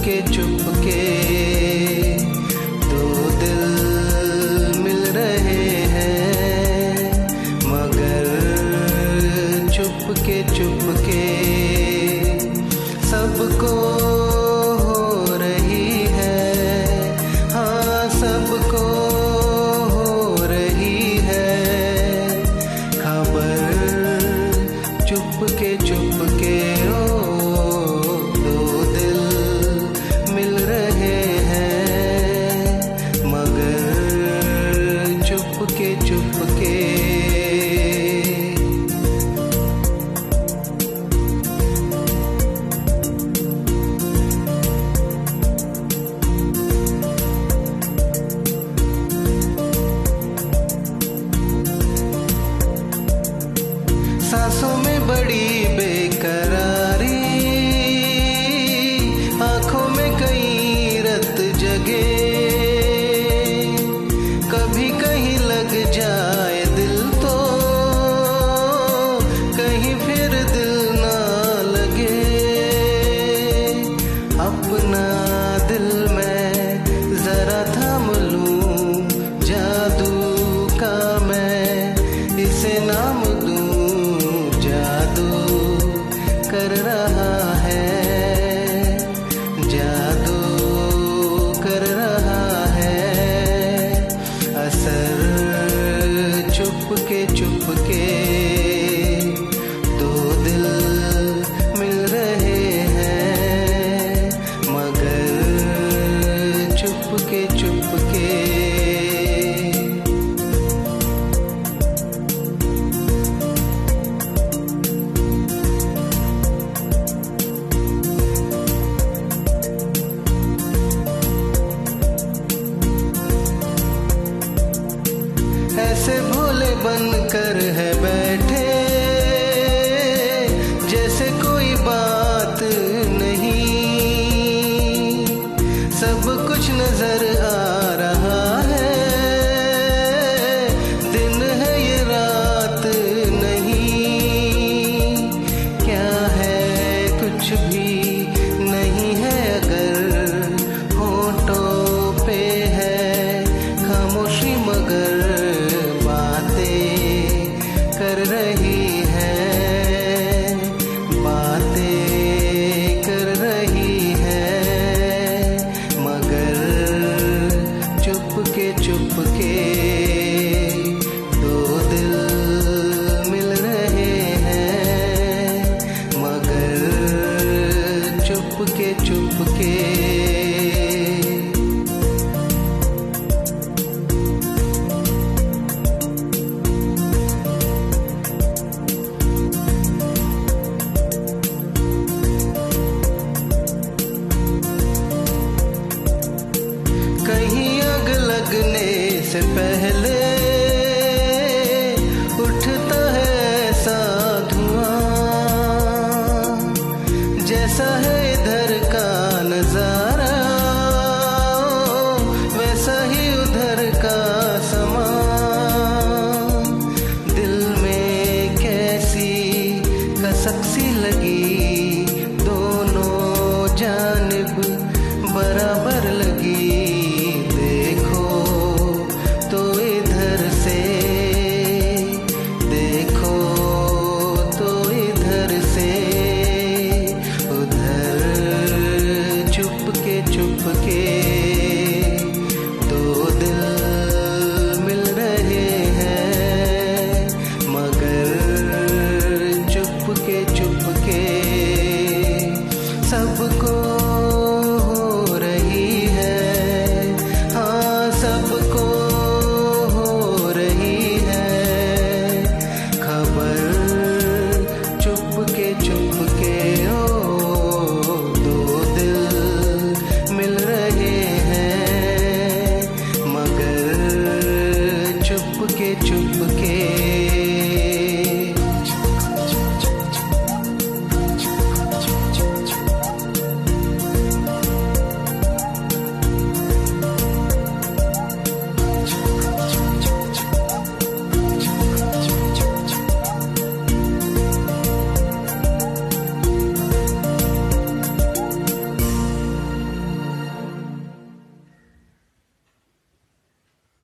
चुपके चुपके दो दिल मिल रहे हैं मगर चुपके चुपके सबको सांसों में बड़ी बेकरारी, आँखों में कई रत जगे। कभी कहीं लग जाए दिल तो कहीं फिर दिल ना लगे। अपना दिल कर रहा है, जादू कर रहा है, असर चुपके चुपके दो दिल मिल रहे हैं, मगर चुपके चुपके ऐसे it, के चुपके सबको